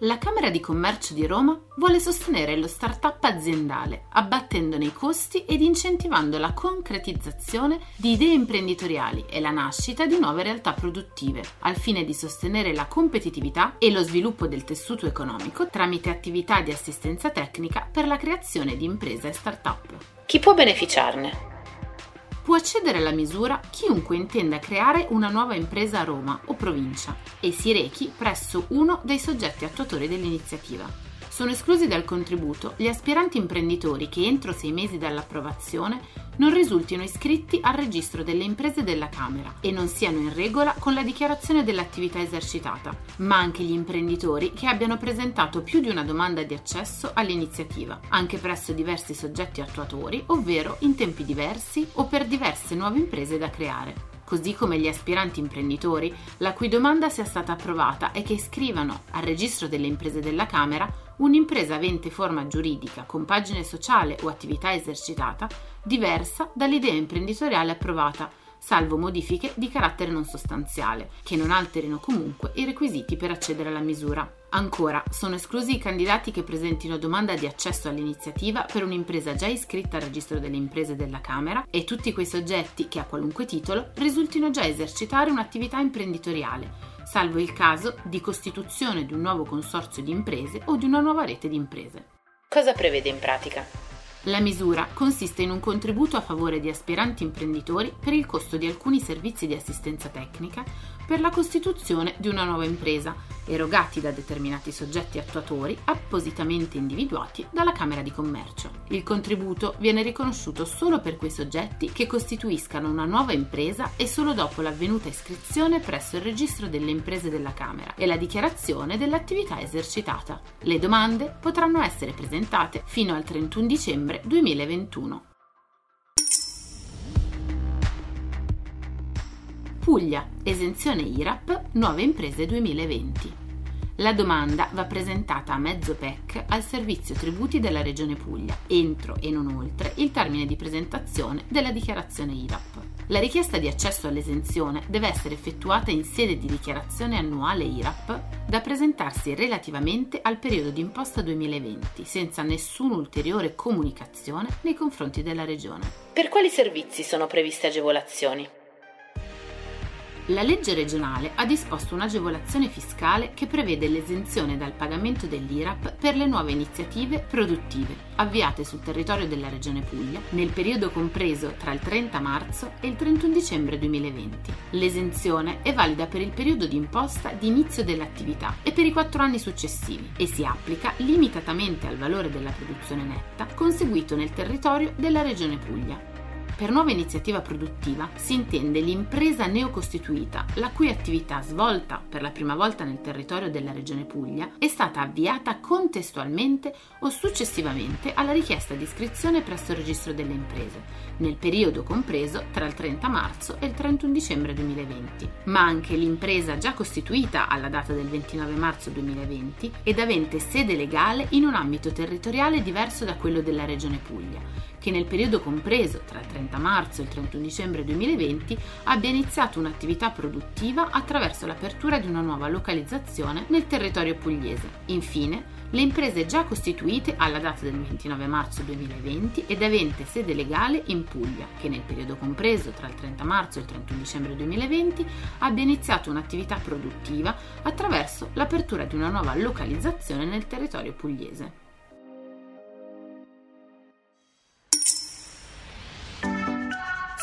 La Camera di Commercio di Roma vuole sostenere lo start-up aziendale, abbattendone i costi ed incentivando la concretizzazione di idee imprenditoriali e la nascita di nuove realtà produttive, al fine di sostenere la competitività e lo sviluppo del tessuto economico tramite attività di assistenza tecnica per la creazione di imprese e start-up. Chi può beneficiarne? Può accedere alla misura chiunque intenda creare una nuova impresa a Roma o provincia e si rechi presso uno dei soggetti attuatori dell'iniziativa. Sono esclusi dal contributo gli aspiranti imprenditori che entro sei mesi dall'approvazione non risultino iscritti al registro delle imprese della Camera e non siano in regola con la dichiarazione dell'attività esercitata, ma anche gli imprenditori che abbiano presentato più di una domanda di accesso all'iniziativa, anche presso diversi soggetti attuatori, ovvero in tempi diversi o per diverse nuove imprese da creare. Così come gli aspiranti imprenditori la cui domanda sia stata approvata e che iscrivano al registro delle imprese della Camera un'impresa avente forma giuridica con pagine sociale o attività esercitata diversa dall'idea imprenditoriale approvata salvo modifiche di carattere non sostanziale, che non alterino comunque i requisiti per accedere alla misura. Ancora, sono esclusi i candidati che presentino domanda di accesso all'iniziativa per un'impresa già iscritta al registro delle imprese della Camera e tutti quei soggetti che a qualunque titolo risultino già esercitare un'attività imprenditoriale, salvo il caso di costituzione di un nuovo consorzio di imprese o di una nuova rete di imprese. Cosa prevede in pratica? La misura consiste in un contributo a favore di aspiranti imprenditori per il costo di alcuni servizi di assistenza tecnica per la costituzione di una nuova impresa, erogati da determinati soggetti attuatori appositamente individuati dalla Camera di Commercio. Il contributo viene riconosciuto solo per quei soggetti che costituiscano una nuova impresa e solo dopo l'avvenuta iscrizione presso il registro delle imprese della Camera e la dichiarazione dell'attività esercitata. Le domande potranno essere presentate fino al 31 dicembre 2021. Puglia, esenzione IRAP, nuove imprese 2020. La domanda va presentata a mezzo PEC al servizio tributi della Regione Puglia, entro e non oltre il termine di presentazione della dichiarazione IRAP. La richiesta di accesso all'esenzione deve essere effettuata in sede di dichiarazione annuale IRAP da presentarsi relativamente al periodo di imposta 2020, senza nessuna ulteriore comunicazione nei confronti della Regione. Per quali servizi sono previste agevolazioni? La legge regionale ha disposto un'agevolazione fiscale che prevede l'esenzione dal pagamento dell'IRAP per le nuove iniziative produttive avviate sul territorio della Regione Puglia nel periodo compreso tra il 30 marzo e il 31 dicembre 2020. L'esenzione è valida per il periodo di imposta di inizio dell'attività e per i quattro anni successivi e si applica limitatamente al valore della produzione netta conseguito nel territorio della Regione Puglia. Per nuova iniziativa produttiva si intende l'impresa neocostituita, la cui attività svolta per la prima volta nel territorio della Regione Puglia è stata avviata contestualmente o successivamente alla richiesta di iscrizione presso il registro delle imprese, nel periodo compreso tra il 30 marzo e il 31 dicembre 2020, ma anche l'impresa già costituita alla data del 29 marzo 2020 ed avente sede legale in un ambito territoriale diverso da quello della Regione Puglia che nel periodo compreso tra il 30 marzo e il 31 dicembre 2020 abbia iniziato un'attività produttiva attraverso l'apertura di una nuova localizzazione nel territorio pugliese. Infine, le imprese già costituite alla data del 29 marzo 2020 ed avente sede legale in Puglia, che nel periodo compreso tra il 30 marzo e il 31 dicembre 2020 abbia iniziato un'attività produttiva attraverso l'apertura di una nuova localizzazione nel territorio pugliese.